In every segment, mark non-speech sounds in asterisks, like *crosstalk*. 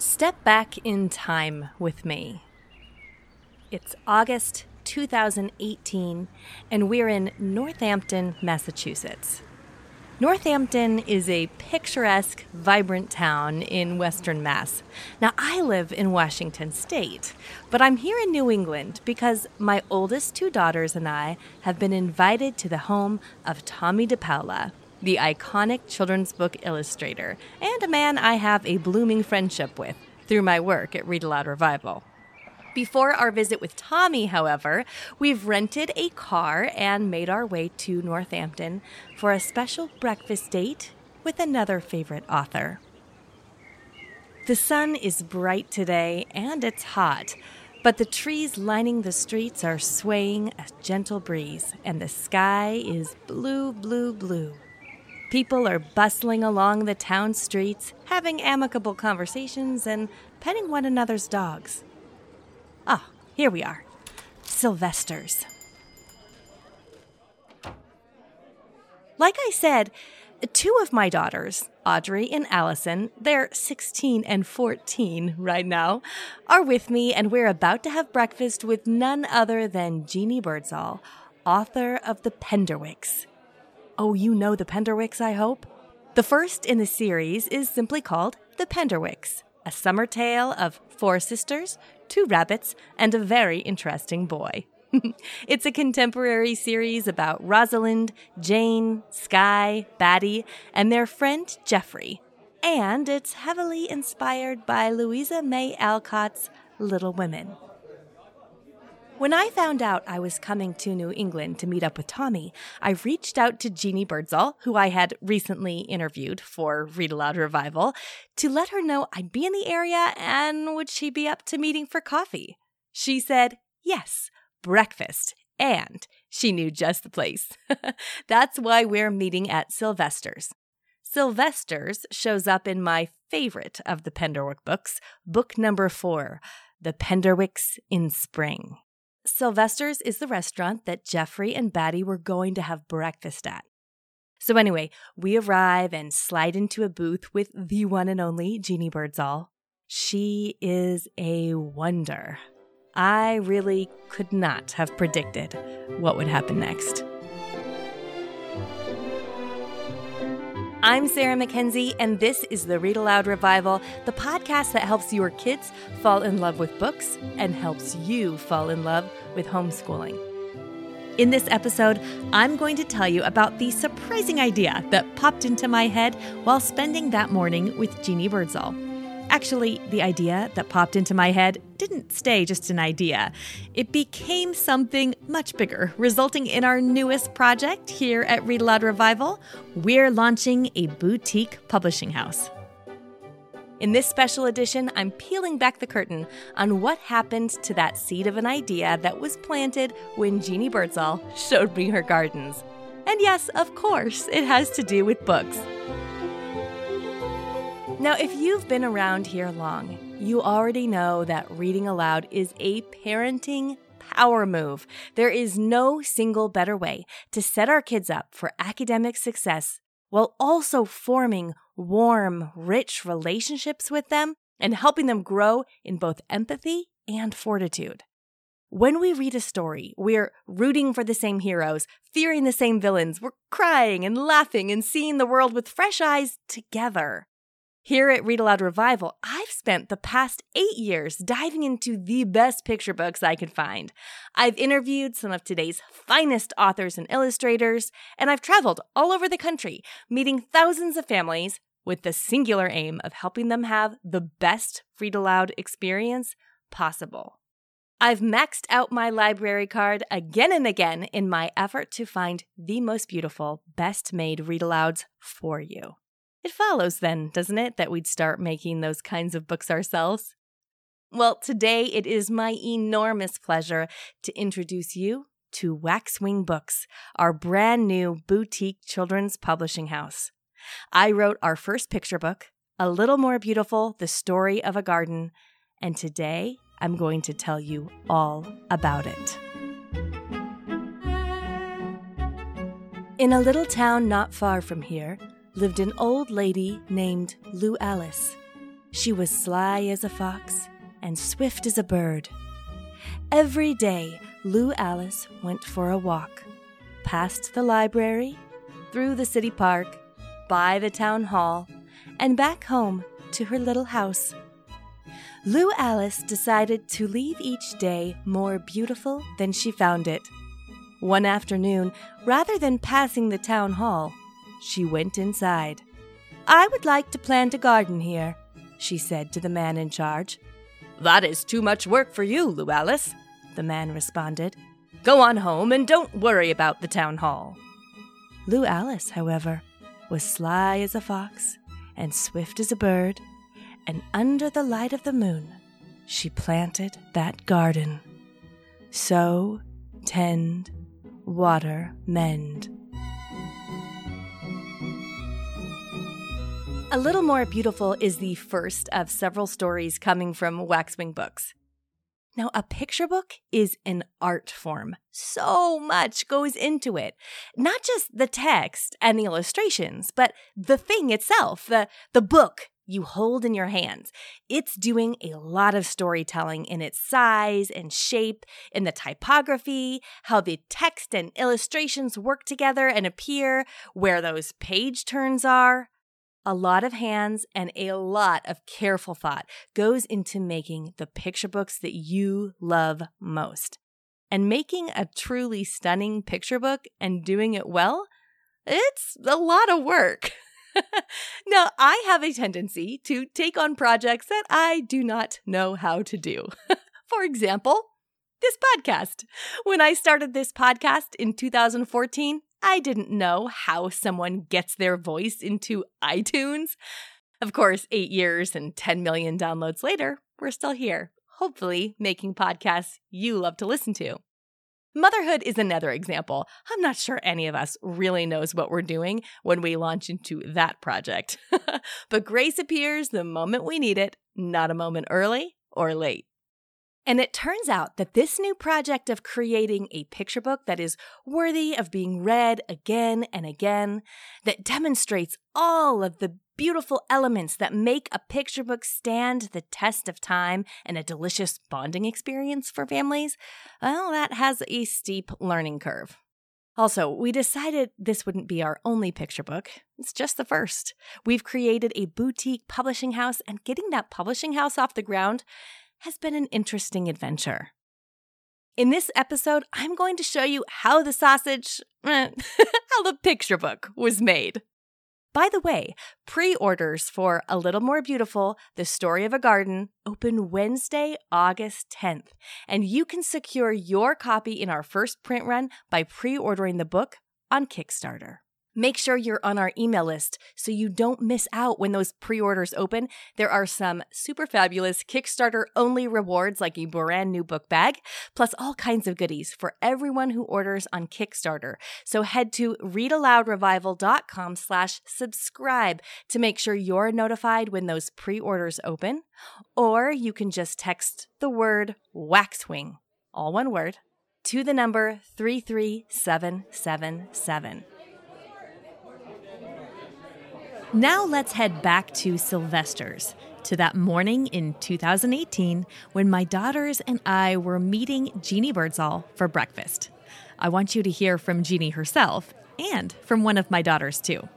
Step back in time with me. It's August 2018, and we're in Northampton, Massachusetts. Northampton is a picturesque, vibrant town in western Mass. Now, I live in Washington State, but I'm here in New England because my oldest two daughters and I have been invited to the home of Tomie dePaola, the iconic children's book illustrator, and a man I have a blooming friendship with through my work at Read Aloud Revival. Before our visit with Tomie, however, we've rented a car and made our way to Northampton for a special breakfast date with another favorite author. The sun is bright today and it's hot, but the trees lining the streets are swaying a gentle breeze, and the sky is blue, blue, blue. People are bustling along the town streets, having amicable conversations and petting one another's dogs. Ah, here we are. Sylvester's. Like I said, two of my daughters, Audrey and Allison, they're 16 and 14 right now, are with me, and we're about to have breakfast with none other than Jeannie Birdsall, author of The Penderwicks. Oh, you know the Penderwicks, I hope? The first in the series is simply called The Penderwicks, a summer tale of four sisters, two rabbits, and a very interesting boy. *laughs* it's a contemporary series about Rosalind, Jane, Skye, Batty, and their friend Jeffrey. And it's heavily inspired by Louisa May Alcott's Little Women. When I found out I was coming to New England to meet up with Tomie, I reached out to Jeannie Birdsall, who I had recently interviewed for Read Aloud Revival, to let her know I'd be in the area and would she be up to meeting for coffee. She said, yes, breakfast, and she knew just the place. *laughs* That's why we're meeting at Sylvester's. Sylvester's shows up in my favorite of the Penderwick books, book number four, The Penderwicks in Spring. Sylvester's is the restaurant that Jeffrey and Batty were going to have breakfast at. So, anyway, we arrive and slide into a booth with the one and only Jeannie Birdsall. She is a wonder. I really could not have predicted what would happen next. I'm Sarah McKenzie, and this is the Read Aloud Revival, the podcast that helps your kids fall in love with books and helps you fall in love with homeschooling. In this episode, I'm going to tell you about the surprising idea that popped into my head while spending that morning with Jeannie Birdsall. Actually, the idea that popped into my head didn't stay just an idea. It became something much bigger, resulting in our newest project here at Read Aloud Revival. We're launching a boutique publishing house. In this special edition, I'm peeling back the curtain on what happened to that seed of an idea that was planted when Jeannie Birdsall showed me her gardens. And yes, of course, it has to do with books. Now, if you've been around here long, you already know that reading aloud is a parenting power move. There is no single better way to set our kids up for academic success while also forming warm, rich relationships with them and helping them grow in both empathy and fortitude. When we read a story, we're rooting for the same heroes, fearing the same villains, we're crying and laughing and seeing the world with fresh eyes together. Here at Read Aloud Revival, I've spent the past eight years diving into the best picture books I could find. I've interviewed some of today's finest authors and illustrators, and I've traveled all over the country, meeting thousands of families with the singular aim of helping them have the best Read Aloud experience possible. I've maxed out my library card again and again in my effort to find the most beautiful, best made read alouds for you. It follows, then, doesn't it, that we'd start making those kinds of books ourselves? Well, today it is my enormous pleasure to introduce you to Waxwing Books, our brand new boutique children's publishing house. I wrote our first picture book, A Little More Beautiful The Story of a Garden, and today I'm going to tell you all about it. In a little town not far from here, lived an old lady named Lou Alice. She was sly as a fox and swift as a bird. Every day, Lou Alice went for a walk, past the library, through the city park, by the town hall, and back home to her little house. Lou Alice decided to leave each day more beautiful than she found it. One afternoon, rather than passing the town hall, she went inside. I would like to plant a garden here, she said to the man in charge. That is too much work for you, Alice, the man responded. Go on home and don't worry about the town hall. Lou Alice, however, was sly as a fox and swift as a bird, and under the light of the moon, she planted that garden. Sow, tend, water, mend. A Little More Beautiful is the first of several stories coming from Waxwing Books. Now, a picture book is an art form. So much goes into it. Not just the text and the illustrations, but the thing itself, the, the book you hold in your hands. It's doing a lot of storytelling in its size and shape, in the typography, how the text and illustrations work together and appear, where those page turns are. A lot of hands and a lot of careful thought goes into making the picture books that you love most. And making a truly stunning picture book and doing it well, it's a lot of work. *laughs* now, I have a tendency to take on projects that I do not know how to do. *laughs* For example, this podcast. When I started this podcast in 2014, I didn't know how someone gets their voice into iTunes. Of course, eight years and 10 million downloads later, we're still here, hopefully making podcasts you love to listen to. Motherhood is another example. I'm not sure any of us really knows what we're doing when we launch into that project. *laughs* but grace appears the moment we need it, not a moment early or late. And it turns out that this new project of creating a picture book that is worthy of being read again and again, that demonstrates all of the beautiful elements that make a picture book stand the test of time and a delicious bonding experience for families, well, that has a steep learning curve. Also, we decided this wouldn't be our only picture book. It's just the first. We've created a boutique publishing house, and getting that publishing house off the ground has been an interesting adventure. In this episode, I'm going to show you how the sausage, eh, *laughs* how the picture book was made. By the way, pre orders for A Little More Beautiful, The Story of a Garden open Wednesday, August 10th, and you can secure your copy in our first print run by pre ordering the book on Kickstarter. Make sure you're on our email list so you don't miss out when those pre orders open. There are some super fabulous Kickstarter only rewards like a brand new book bag, plus all kinds of goodies for everyone who orders on Kickstarter. So head to readaloudrevival.com slash subscribe to make sure you're notified when those pre orders open. Or you can just text the word waxwing, all one word, to the number 33777. Now let's head back to Sylvester's, to that morning in 2018 when my daughters and I were meeting Jeannie Birdsall for breakfast. I want you to hear from Jeannie herself and from one of my daughters, too.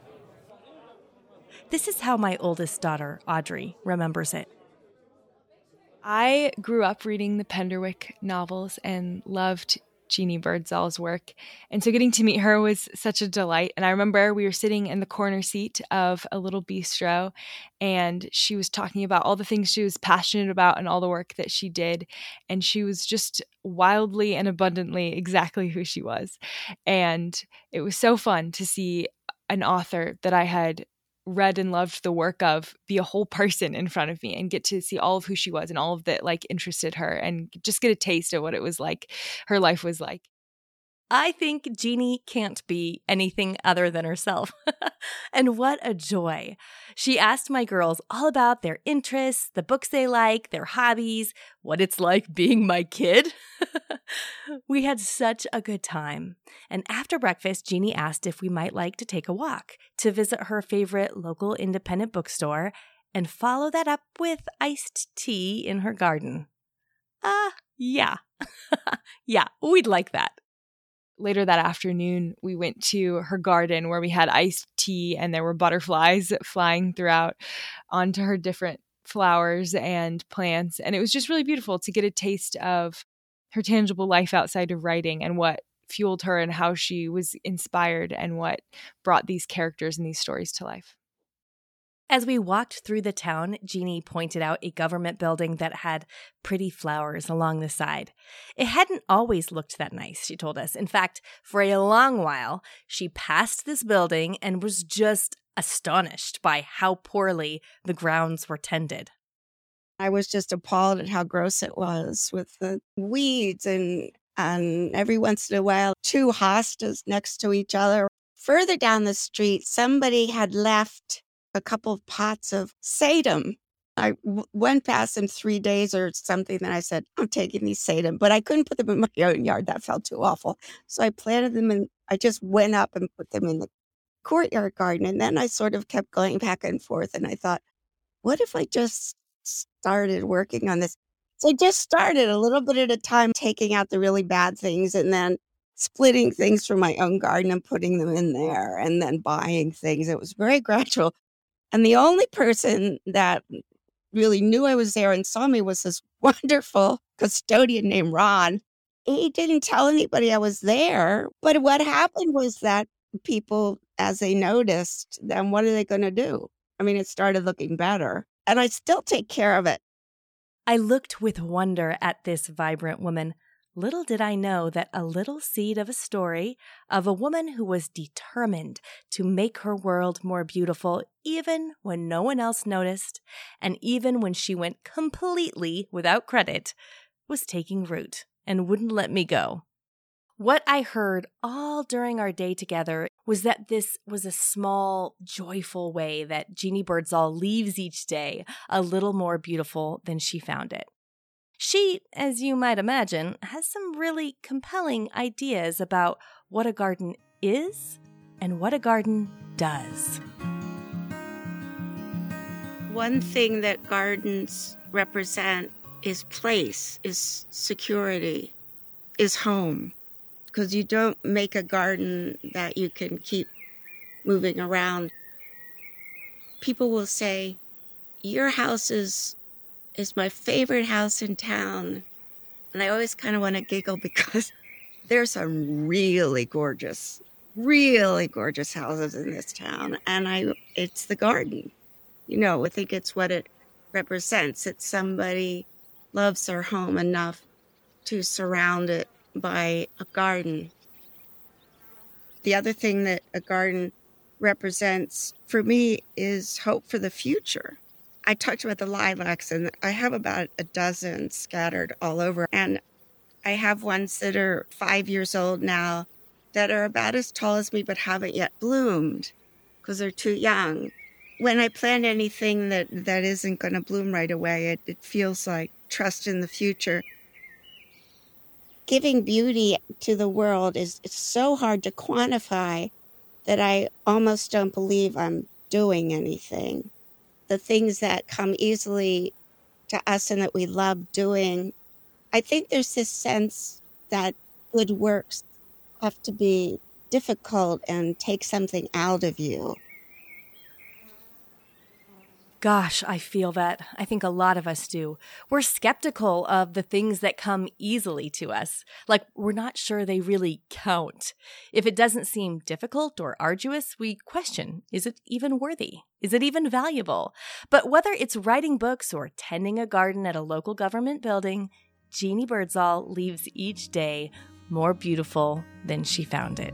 This is how my oldest daughter, Audrey, remembers it. I grew up reading the Penderwick novels and loved Jeannie Birdsall's work. And so getting to meet her was such a delight. And I remember we were sitting in the corner seat of a little bistro, and she was talking about all the things she was passionate about and all the work that she did. And she was just wildly and abundantly exactly who she was. And it was so fun to see an author that I had read and loved the work of be a whole person in front of me and get to see all of who she was and all of that like interested her and just get a taste of what it was like her life was like I think Jeannie can't be anything other than herself. *laughs* and what a joy. She asked my girls all about their interests, the books they like, their hobbies, what it's like being my kid. *laughs* we had such a good time. And after breakfast, Jeannie asked if we might like to take a walk to visit her favorite local independent bookstore and follow that up with iced tea in her garden. Ah, uh, yeah. *laughs* yeah, we'd like that. Later that afternoon, we went to her garden where we had iced tea and there were butterflies *laughs* flying throughout onto her different flowers and plants. And it was just really beautiful to get a taste of her tangible life outside of writing and what fueled her and how she was inspired and what brought these characters and these stories to life. As we walked through the town, Jeannie pointed out a government building that had pretty flowers along the side. It hadn't always looked that nice, she told us. In fact, for a long while, she passed this building and was just astonished by how poorly the grounds were tended. I was just appalled at how gross it was with the weeds and and every once in a while two hostas next to each other. Further down the street, somebody had left a couple of pots of sedum. I w- went past them three days or something. Then I said, I'm taking these sedum, but I couldn't put them in *laughs* my own yard. That felt too awful. So I planted them and I just went up and put them in the courtyard garden. And then I sort of kept going back and forth. And I thought, what if I just started working on this? So I just started a little bit at a time, taking out the really bad things and then splitting things from my own garden and putting them in there and then buying things. It was very *laughs* gradual. And the only person that really knew I was there and saw me was this *laughs* wonderful custodian named Ron. He didn't tell anybody I was there. But what happened was that people, as they noticed, then what are they going to do? I mean, it started looking better. And I still take care of it. I looked with wonder at this vibrant woman Little did I know that a little seed of a story of a woman who was determined to make her world more beautiful, even when no one else noticed, and even when she went completely without credit, was taking root and wouldn't let me go. What I heard all during our day together was that this was a small, joyful way that Jeannie Birdsall leaves each day a little more beautiful than she found it. She, as you might imagine, has some really compelling ideas about what a garden is and what a garden does. One thing that gardens represent is place, is security, is home. Because you don't make a garden that you can keep moving around. People will say, Your house is is my favorite house in town. And I always kind of want to giggle because *laughs* there's some really gorgeous, really gorgeous houses in this town. And I, it's the garden. You know, I think it's what it represents. It's somebody loves their home enough to surround it by a garden. The other thing that a garden represents for me is hope for the future. I talked about the lilacs, and I have about a dozen scattered all over. And I have ones that are five years old now that are about as tall as me but haven't yet bloomed because they're too young. When I plant anything that, that isn't going to bloom right away, it, it feels like trust in the future. Giving beauty to the world is it's so hard to quantify that I almost don't believe I'm doing anything the things that come easily to us and that we love doing. I think there's this sense that good works have to be difficult and take something out of you. Gosh, I feel that. I think a lot of us do. We're skeptical of the things that come easily to us. Like, we're not sure they really count. If it doesn't seem difficult or arduous, we question is it even worthy? Is it even valuable? But whether it's writing books or tending a garden at a local government building, Jeannie Birdsall leaves each day more beautiful than she found it.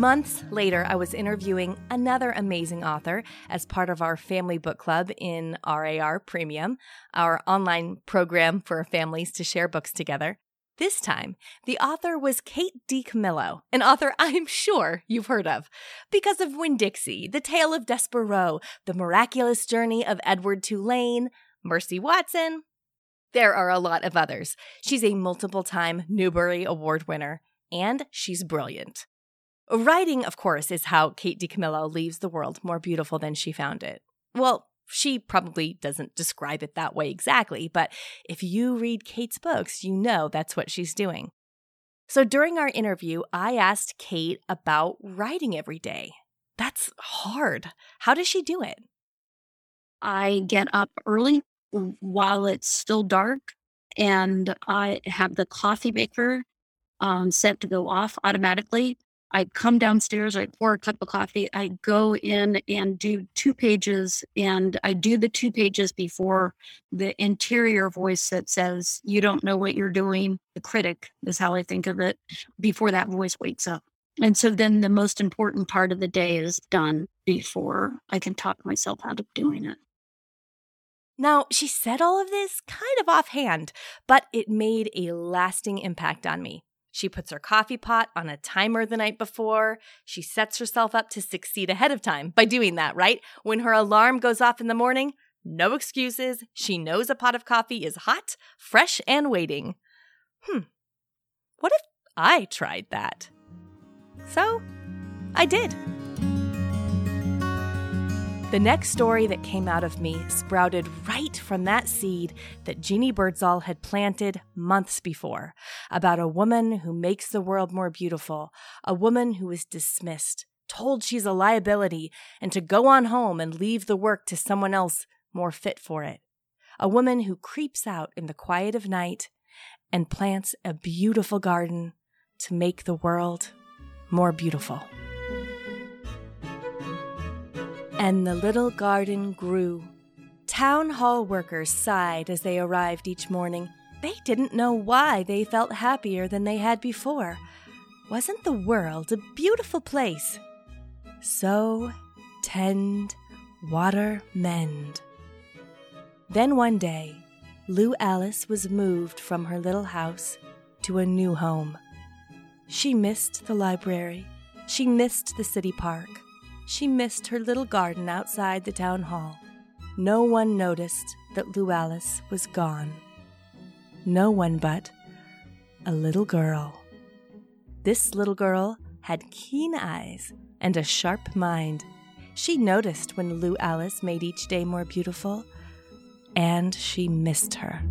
Months later, I was interviewing another amazing author as part of our family book club in RAR Premium, our online program for families to share books together. This time, the author was Kate DiCamillo, an author *laughs* I'm sure you've heard of, because of Winn-Dixie, The Tale of Despereaux, The Miraculous Journey of Edward Tulane, Mercy Watson. There are a lot of others. She's a multiple time Newbery Award winner, and she's brilliant. Writing, of course, is how Kate DiCamillo leaves the world more beautiful than she found it. Well, she probably doesn't describe it that way exactly, but if you read Kate's books, you know that's what she's doing. So during our interview, I asked Kate about writing every day. That's hard. How does she do it? I get up early while it's still dark and I have the coffee maker um, set to go off automatically. I come downstairs, I pour a cup of coffee, I go in and do two pages, and I do the two pages before the interior voice that says, You don't know what you're doing. The critic is how I think of it, before that voice wakes up. And so then the most important part of the day is done before I can talk myself out of doing it. Now, she said all of this kind of offhand, but it made a lasting impact on me. She puts her coffee pot on a timer the night before. She sets herself up to succeed ahead of time by doing that, right? When her alarm goes off in the morning, no excuses. She knows a pot of coffee is hot, fresh, and waiting. Hmm. What if I tried that? So, I did. The next story that came out of me sprouted right from that seed that Jeannie Birdsall had planted months before about a woman who makes the world more beautiful, a woman who is dismissed, told she's a liability, and to go on home and leave the work to someone else more fit for it. A woman who creeps out in the quiet of night and plants a beautiful garden to make the world more beautiful. And the little garden grew. Town hall workers sighed as they arrived each morning. They didn't know why they felt happier than they had before. Wasn't the world a beautiful place? Sow, tend, water, mend. Then one day, Lou Alice was moved from her little house to a new home. She missed the library. She missed the city park she missed her little garden outside the town hall. No one noticed that Lou Alice was gone. No one but a little girl. This little girl had keen eyes and a sharp mind. She noticed when Lou Alice made each day more beautiful, and she missed her.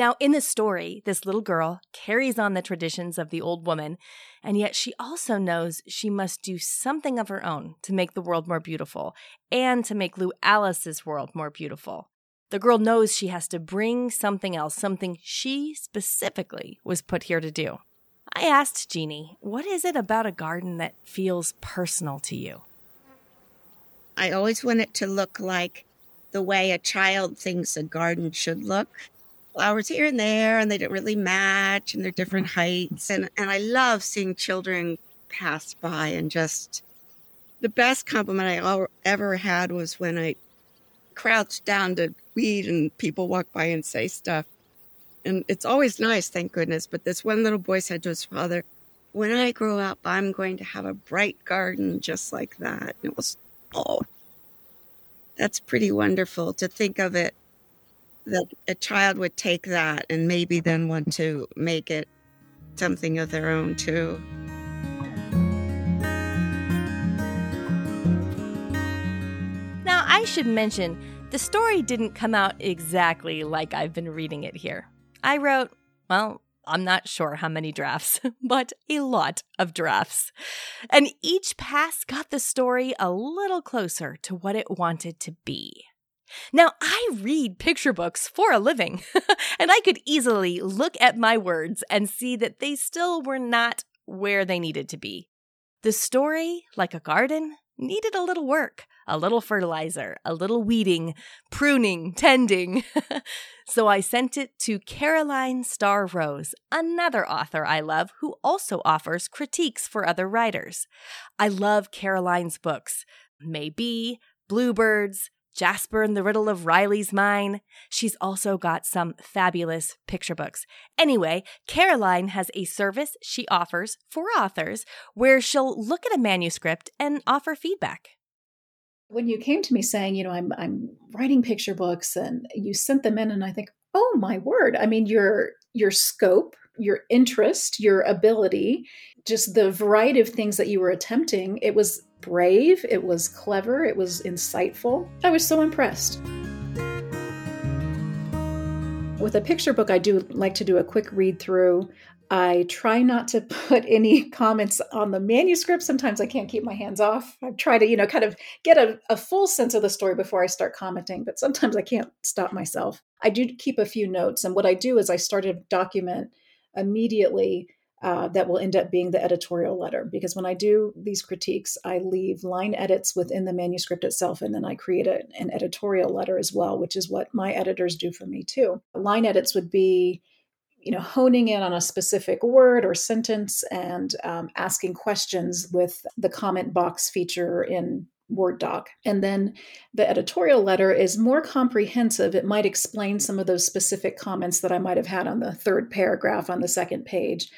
Now, in the story, this little girl carries on the traditions of the old woman, and yet she also knows she must do something of her own to make the world more beautiful and to make Lou Alice's world more beautiful. The girl knows she has to bring something else, something she specifically was put here to do. I asked Jeannie, what is it about a garden that feels personal to you? I always want it to look like the way a child thinks a garden should look flowers here and there and they don't really match and they're different mm-hmm. heights and and I love seeing children pass by and just the best compliment I ever had was when I crouched down to weed and people walk by and say stuff. And it's always nice thank goodness but this one little boy said to his father when I grow up I'm going to have a bright garden just like that. And it was oh that's pretty wonderful to think of it that a child would take that and maybe then want to make it something of their own too. Now, I should mention the story didn't come out exactly like I've been reading it here. I wrote, well, I'm not sure how many drafts, *laughs* but a lot of drafts. And each pass got the story a little closer to what it wanted to be. Now, I read picture books for a living, *laughs* and I could easily look at my words and see that they still were not where they needed to be. The story, like a garden, needed a little work, a little fertilizer, a little weeding, pruning, tending. *laughs* so I sent it to Caroline Starr Rose, another author I love who also offers critiques for other writers. I love Caroline's books, May B., Bluebirds, Jasper and the Riddle of Riley's Mine. She's also got some fabulous picture books. Anyway, Caroline has a service she offers for authors where she'll look at a manuscript and offer feedback. When you came to me saying, you know, I'm I'm writing picture books and you sent them in and I think, "Oh my word. I mean, your your scope your interest, your ability, just the variety of things that you were attempting. It was brave, it was clever, it was insightful. I was so impressed. With a picture book, I do like to do a quick read through. I try not to *laughs* put any comments on the manuscript. Sometimes I can't keep my hands off. I try to, you know, kind of get a, a, full sense of the story before I start commenting, but sometimes I can't stop myself. I do keep a few notes. And what I do is I start a document immediately uh, that will end up being the editorial letter. Because when I do these critiques, I leave line edits within the manuscript itself, and then I create a, an editorial letter as well, which is what my editors do for me too. Line edits would be you know honing in on a specific word or sentence and um, asking questions with the comment box feature in Word doc. And then the editorial letter is more comprehensive. It might explain some of those specific comments that I might have had on the third paragraph on the second page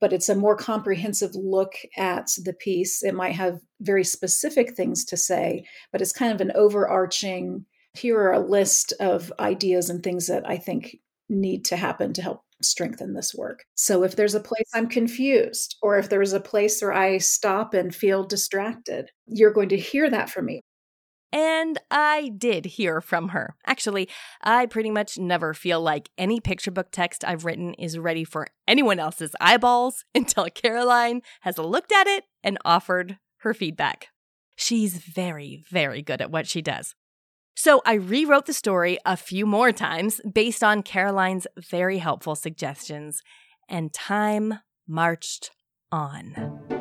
but it's a more comprehensive look at the piece. It might have very specific things to say, but it's kind of an overarching here are a list of ideas and things that I think need to happen to help strengthen this work. So if there's a place I'm confused, or if there's a place where I stop and feel distracted, you're going to hear that from me. And I did hear from her. Actually, I pretty much never feel like any picture book text I've written is ready for anyone else's eyeballs *laughs* until Caroline has looked at it and offered her feedback. She's very, very good at what she does. So I rewrote the story a few more times based on Caroline's very helpful suggestions, and time marched on.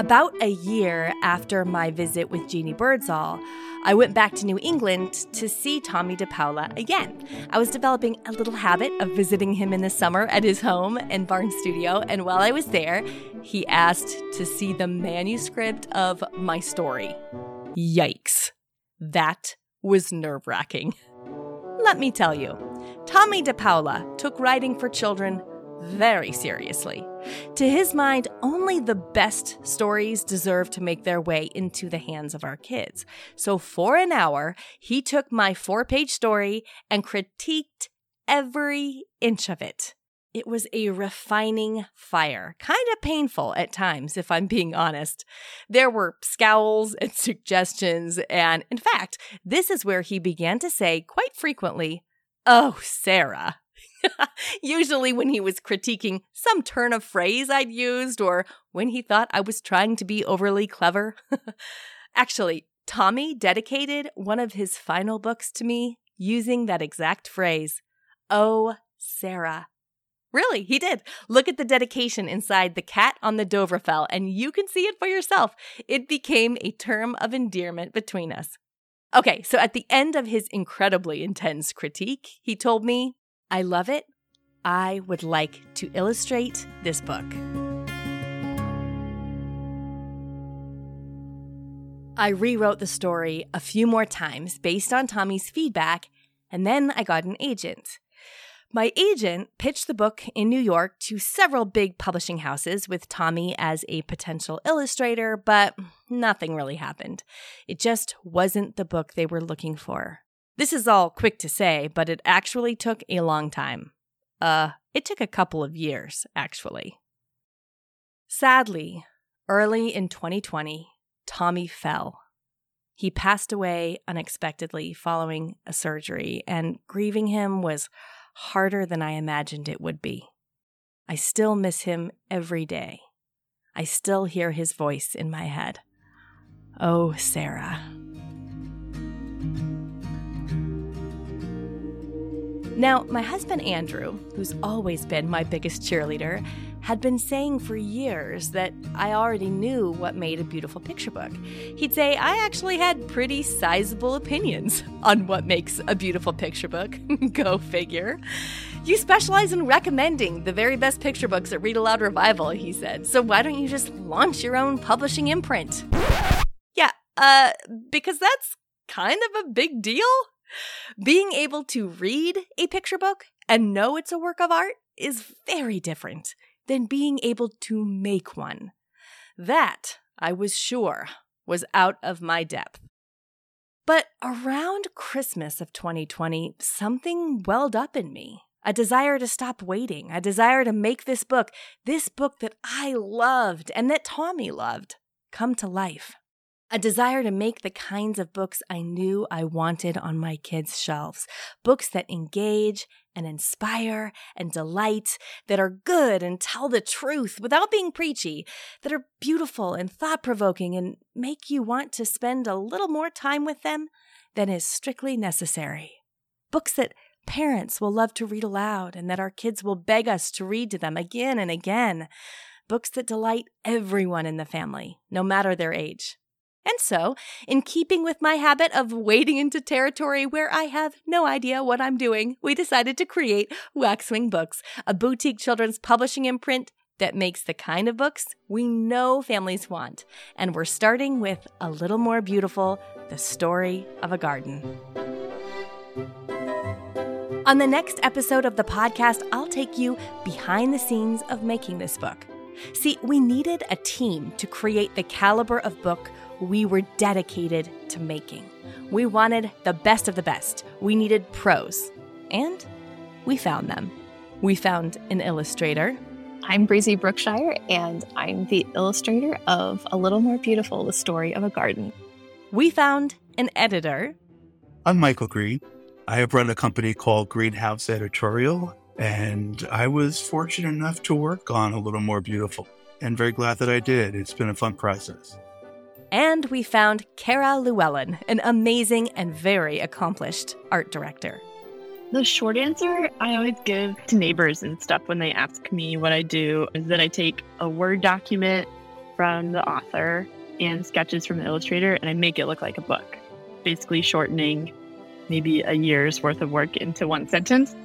About a year after my visit with Jeannie Birdsall, I went back to New England to see Tomie dePaola again. I was developing a little habit of visiting him in the summer at his home and barn studio, and while I was there, he asked to see the manuscript of my story. Yikes. That was nerve wracking. Let me tell you, Tomie dePaola took writing for children very seriously. To his mind, only the best stories deserve to make their way into the hands of our kids. So, for an hour, he took my four page story and critiqued every inch of it. It was a refining fire, kind of painful at times, if I'm being honest. There were scowls and *laughs* suggestions, and in fact, this is where he began to say quite frequently, Oh, Sarah, *laughs* Usually, when he was critiquing some turn of phrase I'd used or when he thought I was trying to be overly clever. *laughs* Actually, Tomie dedicated one of his final books to me using that exact phrase Oh, Sarah. Really, he did. Look at the dedication inside The Cat on the Dovrefell, and you can see it for yourself. It became a term of endearment between us. Okay, so at the end of his incredibly intense critique, he told me I love it. I would like to illustrate this book. I rewrote the story a few more times based on Tomie's feedback, and then I got an agent. My agent pitched the book in New York to several big publishing houses with Tomie as a potential illustrator, but nothing really happened. It just wasn't the book they were looking for. This is all quick to say, but it actually took a long time. Uh, it took a couple of years, actually. Sadly, early in 2020, Tomie fell. He passed away unexpectedly following a surgery, and grieving him was harder than I imagined it would be. I still miss him every day. I still hear his voice in my head. Oh, Sarah. Now, my husband Andrew, who's always been my biggest cheerleader, had been saying for years that I already knew what made a beautiful picture book. He'd say I actually had pretty sizable opinions on what makes a beautiful picture book. *laughs* Go figure. You specialize in recommending the very best picture books at Read Aloud Revival, he said. So why don't you just launch your own publishing imprint? Yeah, uh, because that's kind of a big deal. Being able to read a picture book and know it's a work of art is very different than being able to make one. That, I was sure, was out of my depth. But around Christmas of 2020, something welled up in me. A desire to stop waiting, a desire to make this book, this book that I loved and that Tomie loved, come to life a desire to make the kinds of books I knew I wanted on my kids' shelves. Books that engage and inspire and delight, that are good and tell the truth without being preachy, that are beautiful and thought provoking and make you want to spend a little more time with them than is strictly necessary. Books that parents will love to read aloud and that our kids will beg us to read to them again and again. Books that delight everyone in the family, no matter their age. And so, in keeping with my habit of wading into territory where I have no idea what I'm doing, we decided to create Waxwing Books, a boutique children's publishing imprint that makes the kind of books we know families want. And we're starting with A Little More Beautiful The Story of a Garden. On the next episode of the podcast, I'll take you behind the scenes of making this book. See, we needed a team to create the caliber of book we were dedicated to making. We wanted the best of the best. We needed pros. And we found them. We found an illustrator. I'm Breezy Brookshire, and I'm the illustrator of A Little More Beautiful The Story of a Garden. We found an editor. I'm Michael Green. I have run a company called Greenhouse Editorial, and I was fortunate enough to work on A Little More Beautiful, and very glad that I did. It's been a fun process. And we found Kara Llewellyn, an amazing and very accomplished art director. The short answer I always give to neighbors and stuff when they ask me what I do is that I take a Word document from the author and sketches from the illustrator and I make it look like a book, basically shortening maybe a year's worth of work into one sentence.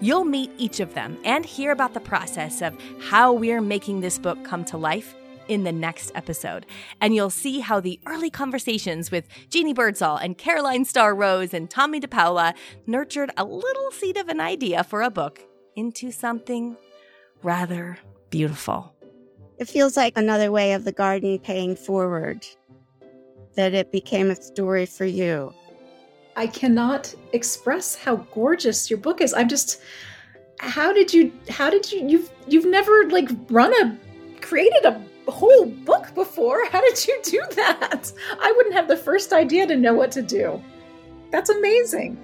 You'll meet each of them and hear about the process of how we're making this book come to life in the next episode. And you'll see how the early conversations with Jeannie Birdsall and Caroline Starr Rose and Tomie dePaola nurtured a little seed of an idea for a book into something rather beautiful. It feels like another way of the garden paying forward, that it became a story for you. I cannot express how gorgeous your book is. I'm just how did you how did you you've you've never like run a created a whole book before. How did you do that? I wouldn't have the first idea to know what to do. That's amazing.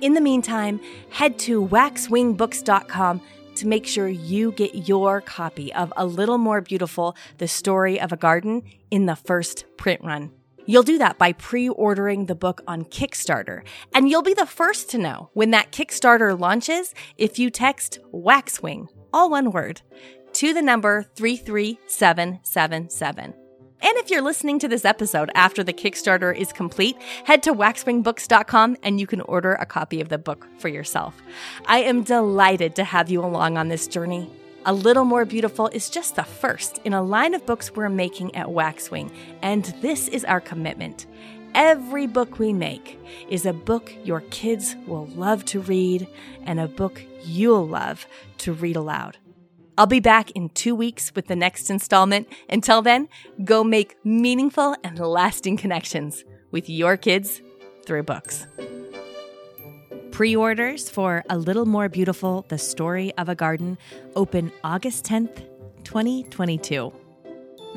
In the meantime, head to waxwingbooks.com to make sure you get your copy of A Little More Beautiful The Story of a Garden in the first print run. You'll do that by pre ordering the book on Kickstarter, and you'll be the first to know when that Kickstarter launches if you text Waxwing, all one word, to the number 33777. And if you're listening to this episode after the Kickstarter is complete, head to waxwingbooks.com and you can order a copy of the book for yourself. I am delighted to have you along on this journey. A Little More Beautiful is just the first in a line of books we're making at Waxwing, and this is our commitment. Every book we make is a book your kids will love to read and a book you'll love to read aloud. I'll be back in two weeks with the next installment. Until then, go make meaningful and lasting connections with your kids through books. Pre orders for A Little More Beautiful The Story of a Garden open August 10th, 2022.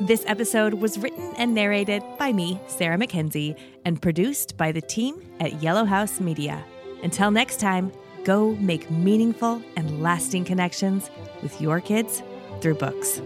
This episode was written and narrated by me, Sarah McKenzie, and produced by the team at Yellow House Media. Until next time, go make meaningful and lasting connections with your kids through books.